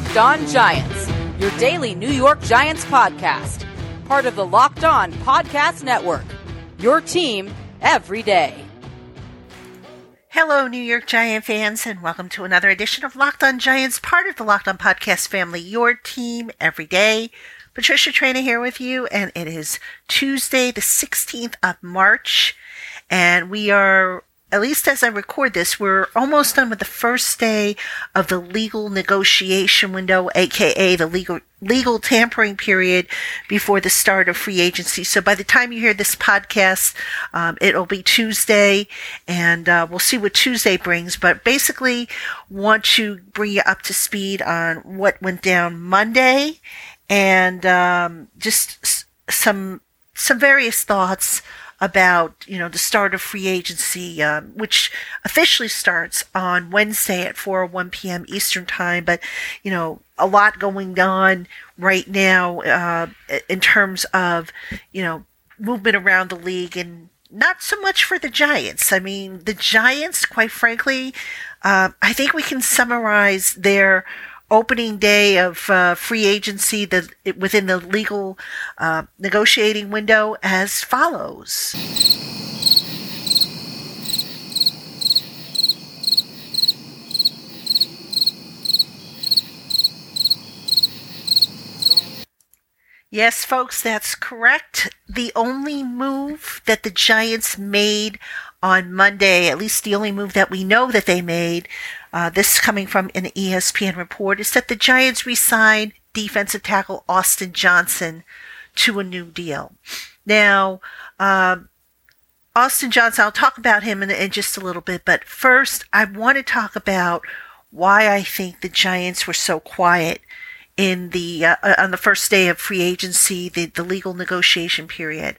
Locked On Giants, your daily New York Giants podcast, part of the Locked On Podcast Network. Your team every day. Hello, New York Giant fans, and welcome to another edition of Locked On Giants, part of the Locked On Podcast family, your team every day. Patricia Traina here with you, and it is Tuesday, the 16th of March, and we are at least as I record this, we're almost done with the first day of the legal negotiation window, aka the legal legal tampering period before the start of free agency. So by the time you hear this podcast, um, it'll be Tuesday, and uh, we'll see what Tuesday brings. But basically, want to bring you up to speed on what went down Monday, and um, just some some various thoughts about you know the start of free agency, um, which officially starts on Wednesday at 4:01 p.m. Eastern time. But you know a lot going on right now uh, in terms of you know movement around the league and not so much for the Giants. I mean, the Giants, quite frankly, uh, I think we can summarize their opening day of uh, free agency the, within the legal uh, negotiating window as follows. Yes, folks, that's correct. The only move that the Giants made on Monday, at least the only move that we know that they made, uh, this coming from an ESPN report, is that the Giants re-signed defensive tackle Austin Johnson to a new deal. Now, um, Austin Johnson, I'll talk about him in, in just a little bit, but first, I want to talk about why I think the Giants were so quiet in the uh, uh, on the first day of free agency, the, the legal negotiation period.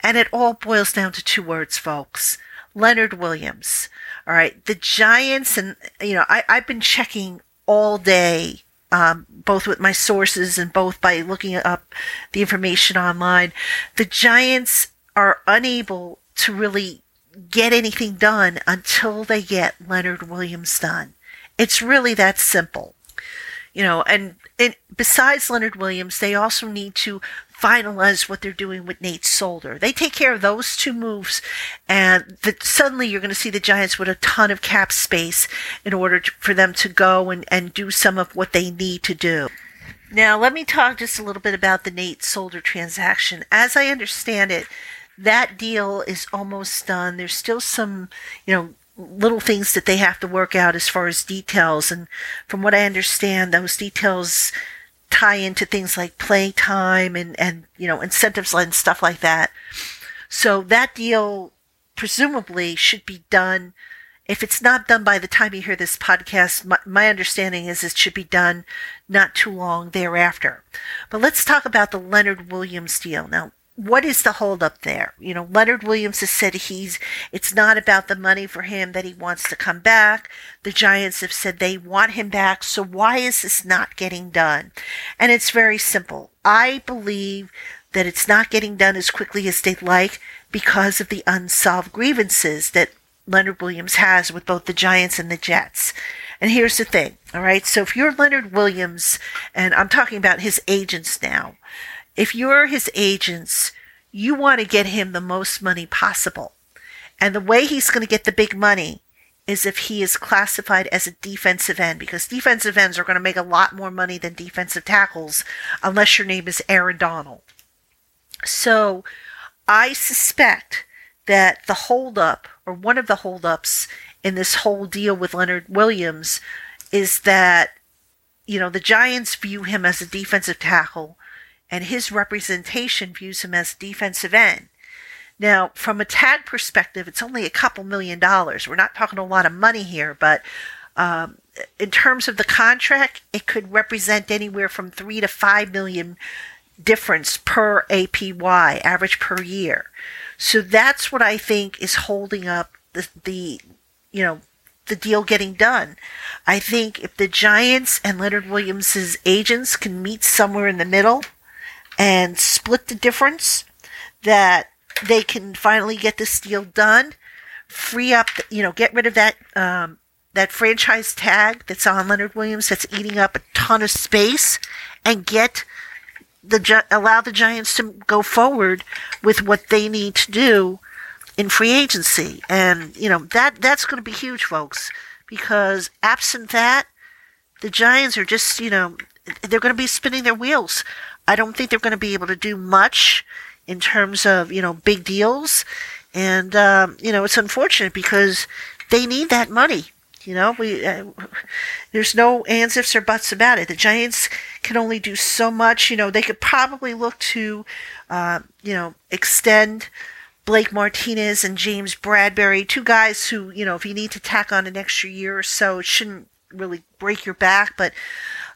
And it all boils down to two words, folks. Leonard Williams. All right. The Giants, and, you know, I, I've been checking all day, um, both with my sources and both by looking up the information online. The Giants are unable to really get anything done until they get Leonard Williams done. It's really that simple you know, and, and besides Leonard Williams, they also need to finalize what they're doing with Nate Solder. They take care of those two moves, and the, suddenly you're going to see the Giants with a ton of cap space in order to, for them to go and, and do some of what they need to do. Now, let me talk just a little bit about the Nate Solder transaction. As I understand it, that deal is almost done. There's still some, you know, little things that they have to work out as far as details. And from what I understand, those details tie into things like playtime and, and, you know, incentives and stuff like that. So that deal presumably should be done. If it's not done by the time you hear this podcast, my, my understanding is it should be done not too long thereafter. But let's talk about the Leonard Williams deal. Now, what is the holdup there? You know, Leonard Williams has said he's it's not about the money for him that he wants to come back. The Giants have said they want him back. So why is this not getting done? And it's very simple. I believe that it's not getting done as quickly as they'd like because of the unsolved grievances that Leonard Williams has with both the Giants and the Jets. And here's the thing, all right? So if you're Leonard Williams, and I'm talking about his agents now, if you're his agents, you want to get him the most money possible. And the way he's going to get the big money is if he is classified as a defensive end because defensive ends are going to make a lot more money than defensive tackles unless your name is Aaron Donald. So I suspect that the holdup or one of the holdups in this whole deal with Leonard Williams is that you know the Giants view him as a defensive tackle and his representation views him as defensive end. Now, from a tag perspective, it's only a couple million dollars. We're not talking a lot of money here, but um, in terms of the contract, it could represent anywhere from three to five million difference per APY, average per year. So that's what I think is holding up the, the you know, the deal getting done. I think if the Giants and Leonard Williams's agents can meet somewhere in the middle, and split the difference that they can finally get this deal done, free up, you know, get rid of that um, that franchise tag that's on Leonard Williams that's eating up a ton of space and get the allow the Giants to go forward with what they need to do in free agency. And you know that that's going to be huge, folks, because absent that, the Giants are just you know they're going to be spinning their wheels. I don't think they're going to be able to do much in terms of you know big deals, and um, you know it's unfortunate because they need that money. You know, we uh, there's no ands, ifs, or buts about it. The Giants can only do so much. You know, they could probably look to, uh, you know, extend Blake Martinez and James Bradberry, two guys who, you know, if you need to tack on an extra year or so, it shouldn't really break your back. But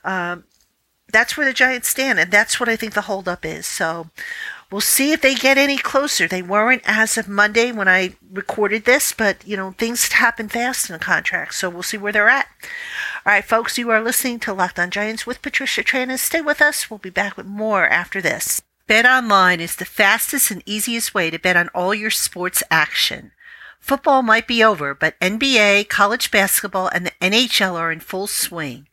um, that's where the Giants stand, and that's what I think the holdup is. So We'll see if they get any closer. They weren't as of Monday when I recorded this, but you know, things happen fast in a contract, so we'll see where they're at. All right, folks, you are listening to Locked On Giants with Patricia Traina. Stay with us. We'll be back with more after this. Bet online is the fastest and easiest way to bet on all your sports action. Football might be over, but NBA, college basketball, and the NHL are in full swing.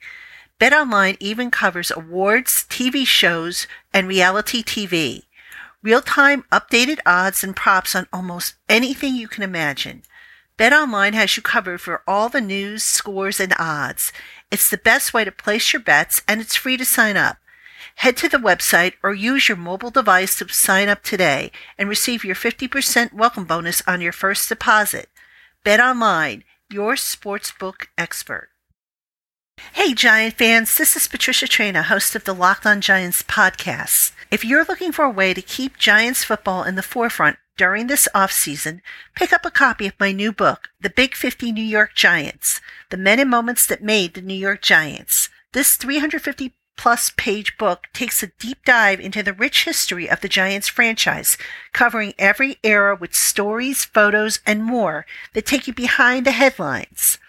BetOnline even covers awards, TV shows, and reality TV real time updated odds and props on almost anything you can imagine. BetOnline has you covered for all the news, scores, and odds. It's the best way to place your bets, and it's free to sign up. Head to the website or use your mobile device to sign up today and receive your 50% welcome bonus on your first deposit. BetOnline, your sportsbook expert. Hey, Giant fans, this is Patricia Traina, host of the Locked On Giants podcast. If you're looking for a way to keep Giants football in the forefront during this offseason, pick up a copy of my new book, The Big 50 New York Giants The Men and Moments That Made the New York Giants. This 350 plus page book takes a deep dive into the rich history of the Giants franchise, covering every era with stories, photos, and more that take you behind the headlines.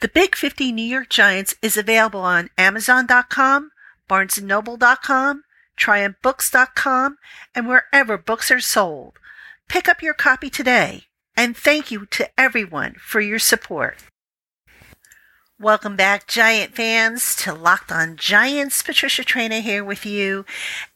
The Big 50 New York Giants is available on Amazon.com, BarnesandNoble.com, TriumphBooks.com, and wherever books are sold. Pick up your copy today, and thank you to everyone for your support. Welcome back, Giant fans, to Locked On Giants. Patricia Traina here with you.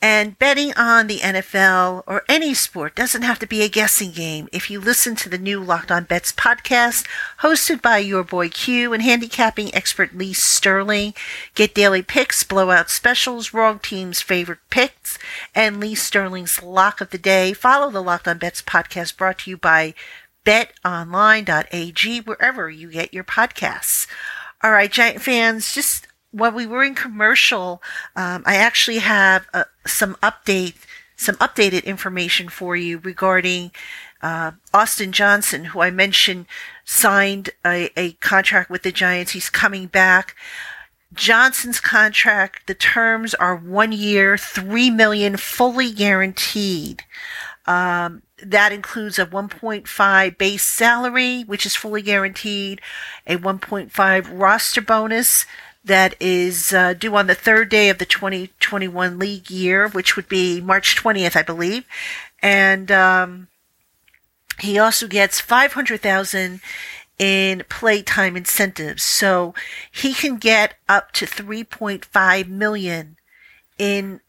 And betting on the NFL or any sport doesn't have to be a guessing game. If you listen to the new Locked On Bets podcast, hosted by your boy Q and handicapping expert Lee Sterling, get daily picks, blowout specials, wrong team's favorite picks, and Lee Sterling's lock of the day. Follow the Locked On Bets podcast brought to you by betonline.ag, wherever you get your podcasts. All right, Giant fans, just while we were in commercial, um, I actually have uh, some update, some updated information for you regarding uh, Austin Johnson, who I mentioned signed a, a contract with the Giants. He's coming back. Johnson's contract, the terms are one year, three million, fully guaranteed. Um, that includes a 1.5 base salary, which is fully guaranteed, a 1.5 roster bonus that is uh, due on the third day of the 2021 league year, which would be March 20th, I believe, and um, he also gets 500,000 in playtime incentives, so he can get up to 3.5 million in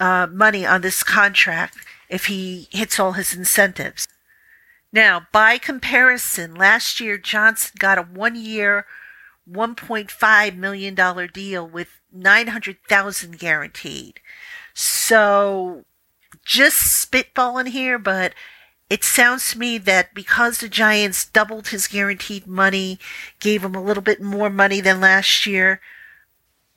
uh, money on this contract if he hits all his incentives. Now, by comparison, last year Johnson got a one year, $1.5 million deal with 900,000 guaranteed. So just spitballing here, but it sounds to me that because the Giants doubled his guaranteed money, gave him a little bit more money than last year,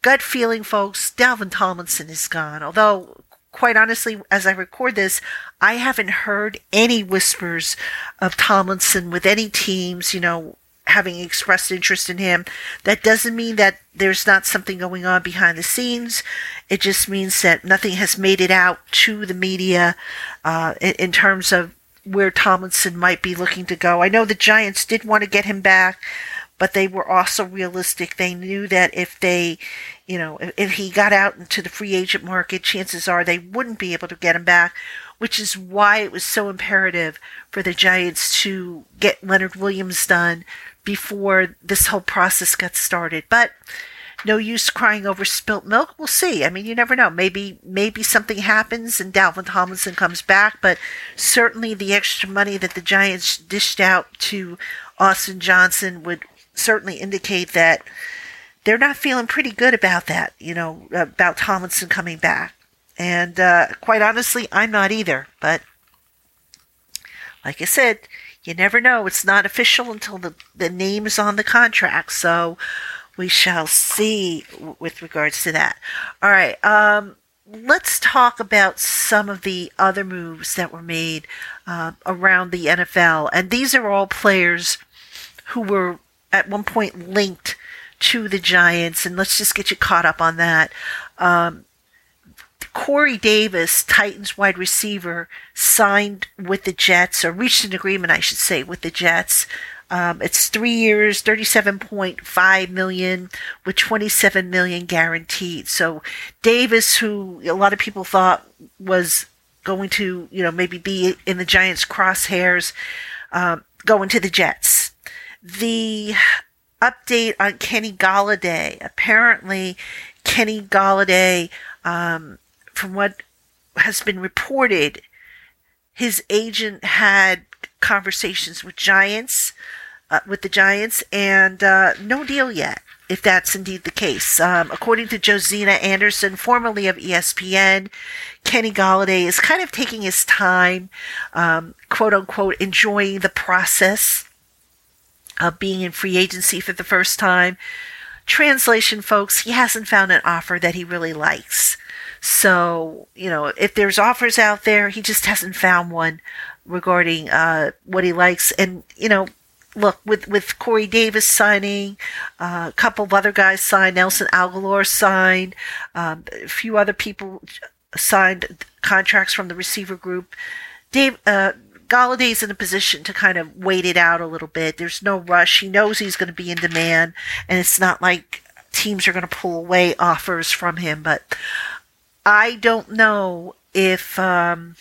gut feeling, folks, Dalvin Tomlinson is gone. Although quite honestly, as I record this, I haven't heard any whispers of Tomlinson with any teams, you know, having expressed interest in him. That doesn't mean that there's not something going on behind the scenes. It just means that nothing has made it out to the media uh, in, in terms of where Tomlinson might be looking to go. I know the Giants did want to get him back, but they were also realistic. They knew that if they, you know, if, if he got out into the free agent market, chances are they wouldn't be able to get him back, which is why it was so imperative for the Giants to get Leonard Williams done before this whole process got started. But no use crying over spilt milk. We'll see. I mean, you never know. Maybe maybe something happens and Dalvin Tomlinson comes back, but certainly the extra money that the Giants dished out to Austin Johnson would certainly indicate that they're not feeling pretty good about that, you know, about Tomlinson coming back. And uh, quite honestly, I'm not either. But like I said, you never know. It's not official until the, the name is on the contract. So we shall see with regards to that. All right. Um, let's talk about some of the other moves that were made uh, around the NFL. And these are all players who were at one point linked to the Giants, and let's just get you caught up on that. Um, Corey Davis, Titans wide receiver, signed with the Jets, or reached an agreement, I should say, with the Jets. Um, it's three years, thirty-seven point five million, with twenty-seven million guaranteed. So Davis, who a lot of people thought was going to, you know, maybe be in the Giants' crosshairs, um, going to the Jets the update on Kenny Golladay. Apparently, Kenny Golladay, um, from what has been reported, his agent had conversations with Giants, uh, with the Giants, and uh, no deal yet. If that's indeed the case, um, according to Josina Anderson, formerly of ESPN, Kenny Golladay is kind of taking his time, um, quote unquote, enjoying the process being in free agency for the first time. Translation, folks, he hasn't found an offer that he really likes. So, you know, if there's offers out there, he just hasn't found one regarding uh, what he likes. And, you know, look, with, with Corey Davis signing, uh, a couple of other guys signed, Nelson Agholor signed, um, a few other people signed contracts from the receiver group. Dave, uh, Golladay's in a position to kind of wait it out a little bit. There's no rush. He knows he's going to be in demand, and it's not like teams are going to pull away offers from him. But I don't know if um,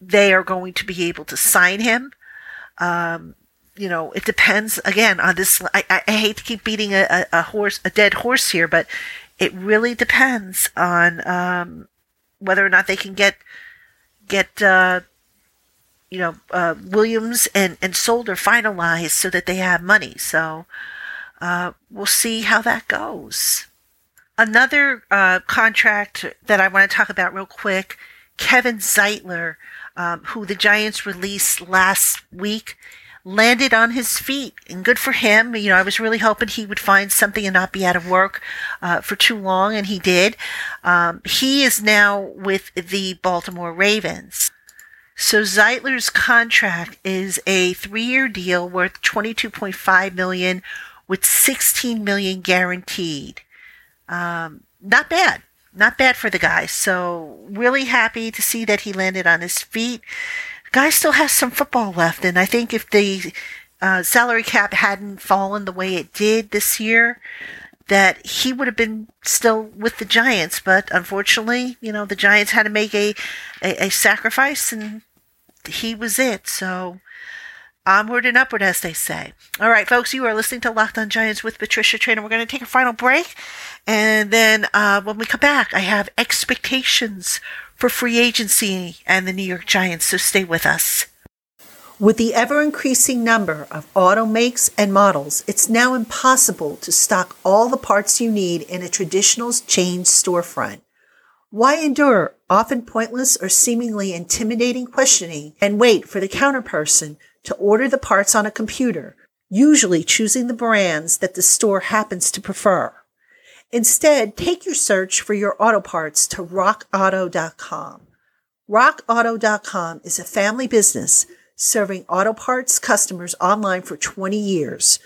they are going to be able to sign him. Um, you know, it depends again on this. I, I hate to keep beating a, a, horse, a dead horse here, but it really depends on um, whether or not they can get get uh, you know, uh, Williams and, and Solder finalized so that they have money. So uh, we'll see how that goes. Another uh, contract that I want to talk about real quick Kevin Zeitler, um, who the Giants released last week, landed on his feet. And good for him. You know, I was really hoping he would find something and not be out of work uh, for too long, and he did. Um, he is now with the Baltimore Ravens. So Zeitler's contract is a three-year deal worth 22.5 million with 16 million guaranteed. Um, not bad, not bad for the guy. So really happy to see that he landed on his feet. Guy still has some football left, and I think if the uh, salary cap hadn't fallen the way it did this year, that he would have been still with the Giants, but unfortunately, you know, the Giants had to make a, a, a sacrifice and he was it. So onward and upward, as they say. All right, folks, you are listening to Locked on Giants with Patricia Traina. We're going to take a final break. And then uh, when we come back, I have expectations for free agency and the New York Giants. So stay with us. With the ever increasing number of auto makes and models, it's now impossible to stock all the parts you need in a traditional chain storefront. Why endure often pointless or seemingly intimidating questioning and wait for the counterperson to order the parts on a computer, usually choosing the brands that the store happens to prefer? Instead, take your search for your auto parts to rockauto.com. RockAuto.com is a family business serving auto parts customers online for 20 years.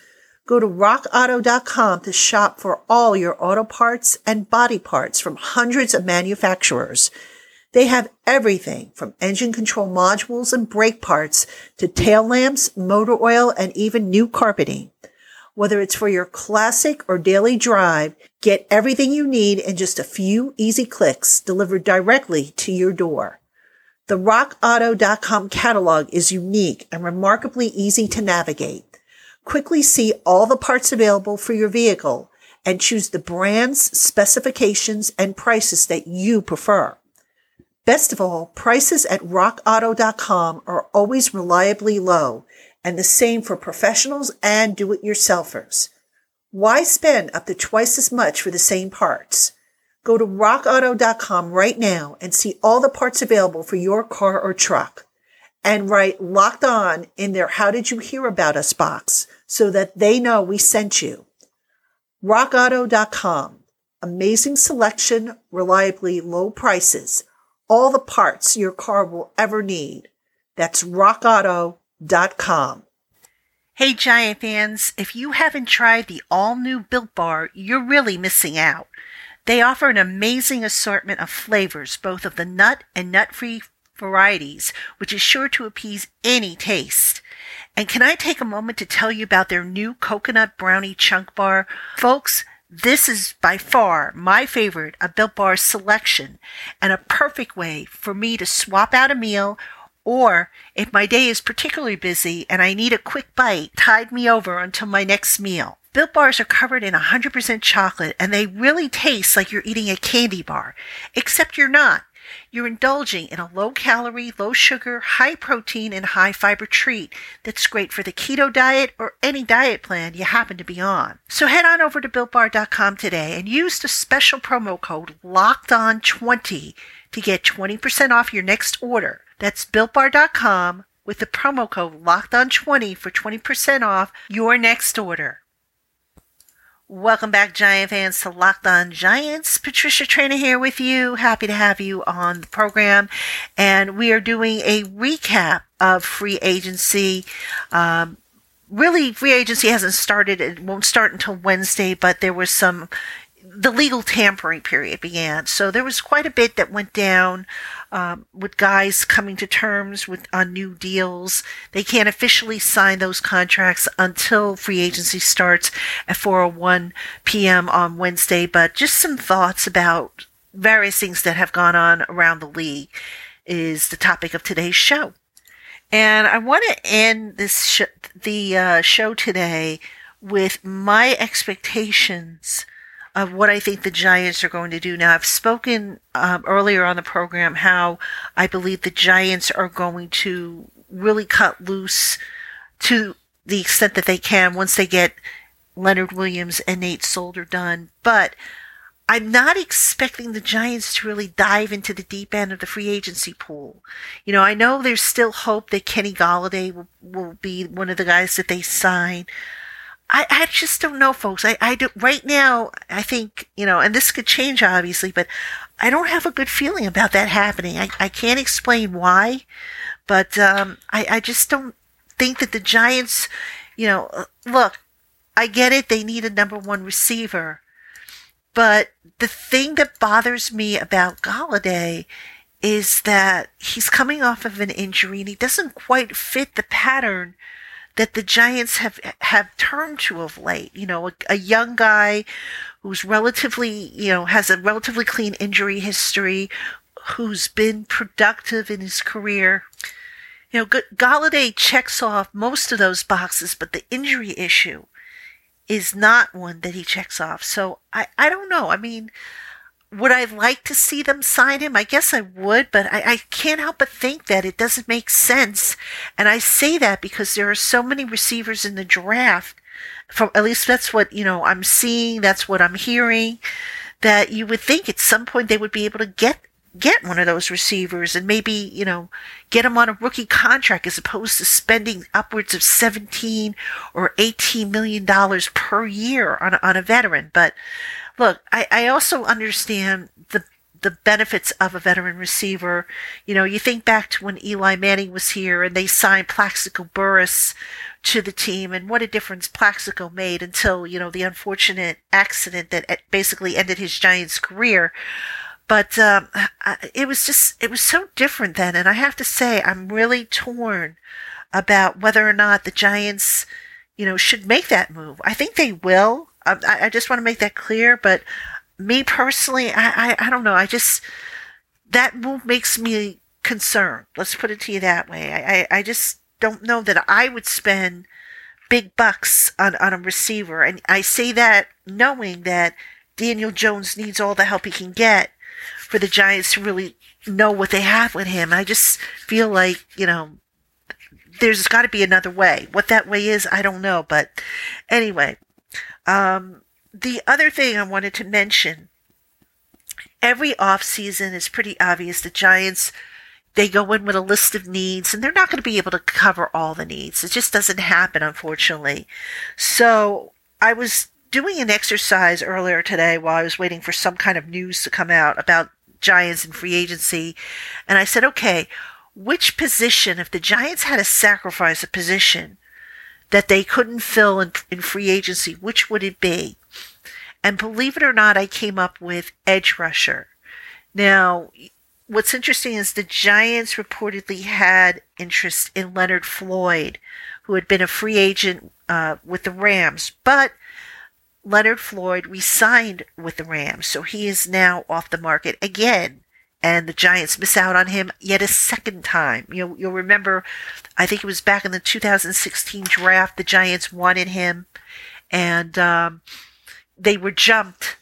Go to rockauto.com to shop for all your auto parts and body parts from hundreds of manufacturers. They have everything from engine control modules and brake parts to tail lamps, motor oil, and even new carpeting. Whether it's for your classic or daily drive, get everything you need in just a few easy clicks delivered directly to your door. The rockauto.com catalog is unique and remarkably easy to navigate. Quickly see all the parts available for your vehicle and choose the brands, specifications, and prices that you prefer. Best of all, prices at rockauto.com are always reliably low and the same for professionals and do-it-yourselfers. Why spend up to twice as much for the same parts? Go to rockauto.com right now and see all the parts available for your car or truck and write locked on in their How Did You Hear About Us box so that they know we sent you. RockAuto.com. Amazing selection, reliably low prices, all the parts your car will ever need. That's RockAuto.com. Hey, Giant fans, if you haven't tried the all new Built Bar, you're really missing out. They offer an amazing assortment of flavors, both of the nut and nut free varieties, which is sure to appease any taste. And can I take a moment to tell you about their new coconut brownie chunk bar? Folks, this is by far my favorite a Built Bar selection and a perfect way for me to swap out a meal or if my day is particularly busy and I need a quick bite, tide me over until my next meal. Built bars are covered in 100% chocolate and they really taste like you're eating a candy bar, except you're not. You're indulging in a low calorie, low sugar, high protein, and high fiber treat that's great for the keto diet or any diet plan you happen to be on. So head on over to builtbar.com today and use the special promo code LOCKEDON20 to get 20% off your next order. That's builtbar.com with the promo code LOCKEDON20 for 20% off your next order. Welcome back, Giant fans, to Locked On Giants. Patricia Traina here with you. Happy to have you on the program. And we are doing a recap of free agency. Um, really, free agency hasn't started. It won't start until Wednesday, but there was some, the legal tampering period began. So there was quite a bit that went down um, with guys coming to terms with on new deals. They can't officially sign those contracts until free agency starts at 4:01 p.m. on Wednesday. But just some thoughts about various things that have gone on around the league is the topic of today's show. And I want to end this sh- the uh, show today with my expectations of what I think the Giants are going to do. Now, I've spoken um, earlier on the program how I believe the Giants are going to really cut loose to the extent that they can once they get Leonard Williams and Nate Solder done. But I'm not expecting the Giants to really dive into the deep end of the free agency pool. You know, I know there's still hope that Kenny Golladay will, will be one of the guys that they sign. I, I just don't know, folks. I, I do, right now, I think, you know, and this could change obviously, but I don't have a good feeling about that happening. I, I can't explain why, but, um, I, I just don't think that the Giants, you know, uh, look, I get it. They need a number one receiver, but the thing that bothers me about Golladay is that he's coming off of an injury and he doesn't quite fit the pattern that the Giants have have turned to of late. You know, a, a, young guy who's relatively, you know, has a relatively clean injury history, who's been productive in his career. You know, Golladay checks off most of those boxes, but the injury issue is not one that he checks off. So I, I don't know. I mean, would I like to see them sign him? I guess I would, but I, I, can't help but think that it doesn't make sense. And I say that because there are so many receivers in the draft. From at least that's what you know I'm seeing. That's what I'm hearing. That you would think at some point they would be able to get get one of those receivers and maybe you know get them on a rookie contract as opposed to spending upwards of 17 or 18 million dollars per year on on a veteran. But look, I, I also understand the the benefits of a veteran receiver. You know, you think back to when Eli Manning was here and they signed Plaxico Burress to the team and what a difference Plaxico made until, you know, the unfortunate accident that basically ended his Giants career. But um, it was just, it was so different then. And I have to say, I'm really torn about whether or not the Giants you know, should make that move. I think they will. I, I just want to make that clear. But me personally, I, I, I don't know. I just, that move makes me concerned. Let's put it to you that way. I, I, I just don't know that I would spend big bucks on, on a receiver. And I say that knowing that Daniel Jones needs all the help he can get for the Giants to really know what they have with him. I just feel like, you know, there's got to be another way. What that way is, I don't know. But anyway, um, the other thing I wanted to mention every offseason is pretty obvious the Giants they go in with a list of needs and they're not going to be able to cover all the needs. It just doesn't happen, unfortunately. So I was doing an exercise earlier today while I was waiting for some kind of news to come out about Giants and free agency. And I said, okay, which position, if the Giants had to sacrifice a position that they couldn't fill in, in free agency, which would it be? And believe it or not, I came up with edge rusher. Now, what's interesting is the Giants reportedly had interest in Leonard Floyd, who had been a free agent uh, with the Rams, but Leonard Floyd resigned with the Rams, so he is now off the market again. And the Giants miss out on him yet a second time. You'll, you'll remember, I think it was back in the 2016 draft, the Giants wanted him, and um, they were jumped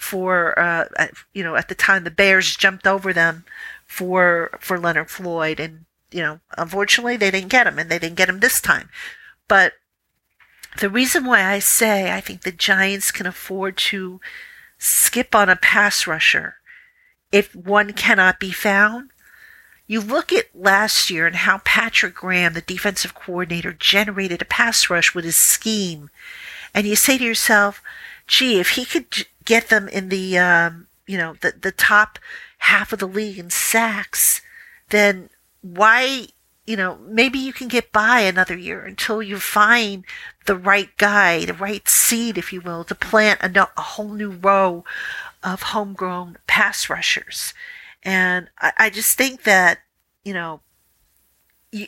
for uh, you know at the time the Bears jumped over them for for Leonard Floyd, and you know unfortunately they didn't get him, and they didn't get him this time. But the reason why I say I think the Giants can afford to skip on a pass rusher if one cannot be found. You look at last year and how Patrick Graham, the defensive coordinator, generated a pass rush with his scheme. And you say to yourself, gee, if he could get them in the um, you know the the top half of the league in sacks, then why you know maybe you can get by another year until you find the right guy, the right seed, if you will, to plant a, a whole new row of homegrown pass rushers. And I, I just think that you know you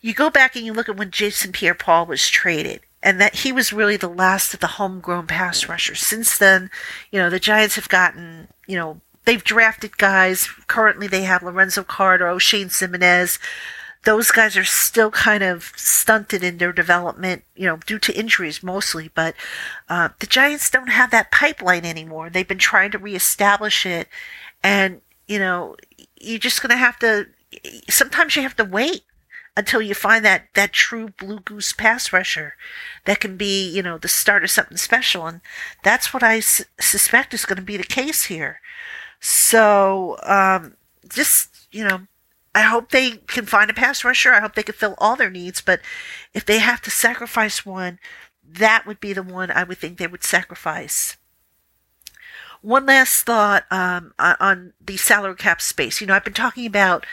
you go back and you look at when Jason Pierre-Paul was traded and that he was really the last of the homegrown pass rushers. Since then, you know, the Giants have gotten, you know, they've drafted guys. Currently, they have Lorenzo Carter, Shane Ximines. Those guys are still kind of stunted in their development, you know, due to injuries mostly. But uh, the Giants don't have that pipeline anymore. They've been trying to reestablish it, and you know, you're just going to have to. Sometimes you have to wait until you find that that true blue goose pass rusher that can be you know the start of something special and that's what I su- suspect is going to be the case here so um, just you know I hope they can find a pass rusher I hope they can fill all their needs but if they have to sacrifice one that would be the one I would think they would sacrifice one last thought um, on the salary cap space. You know, I've been talking about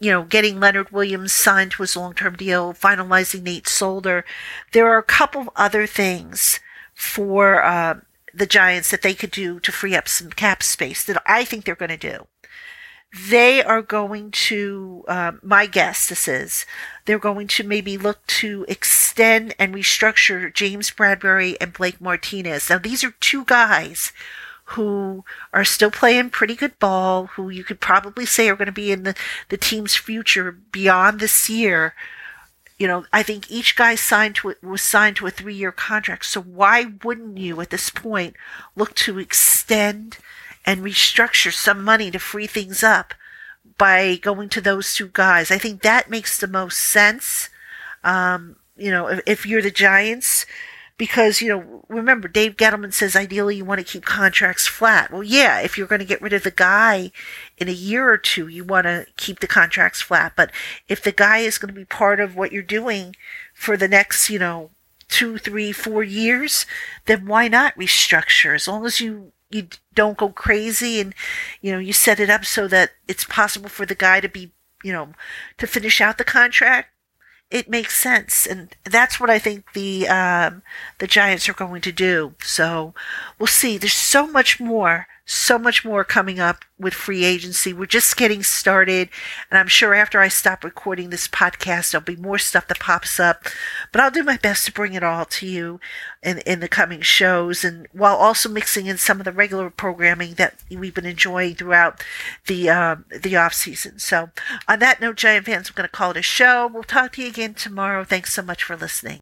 you know, getting Leonard Williams signed to his long term deal, finalizing Nate Solder. There are a couple other things for uh, the Giants that they could do to free up some cap space that I think they're going to do. They are going to, uh, my guess this is, they're going to maybe look to extend and restructure James Bradberry and Blake Martinez. Now, these are two guys who are still playing pretty good ball, who you could probably say are going to be in the, the team's future beyond this year. You know, I think each guy signed to it was signed to a three year contract. So why wouldn't you at this point look to extend and restructure some money to free things up by going to those two guys? I think that makes the most sense. Um, you know, if, if you're the Giants, because you know remember dave gettleman says ideally you want to keep contracts flat well yeah if you're going to get rid of the guy in a year or two you want to keep the contracts flat but if the guy is going to be part of what you're doing for the next you know two three four years then why not restructure as long as you you don't go crazy and you know you set it up so that it's possible for the guy to be you know to finish out the contract it makes sense, and that's what I think the um, the Giants are going to do. So we'll see. There's so much more so much more coming up with free agency. We're just getting started, and I'm sure after I stop recording this podcast, there'll be more stuff that pops up. But I'll do my best to bring it all to you in, in the coming shows, and while also mixing in some of the regular programming that we've been enjoying throughout the um, the off season. So, on that note, Giant fans, I'm going to call it a show. We'll talk to you again tomorrow. Thanks so much for listening.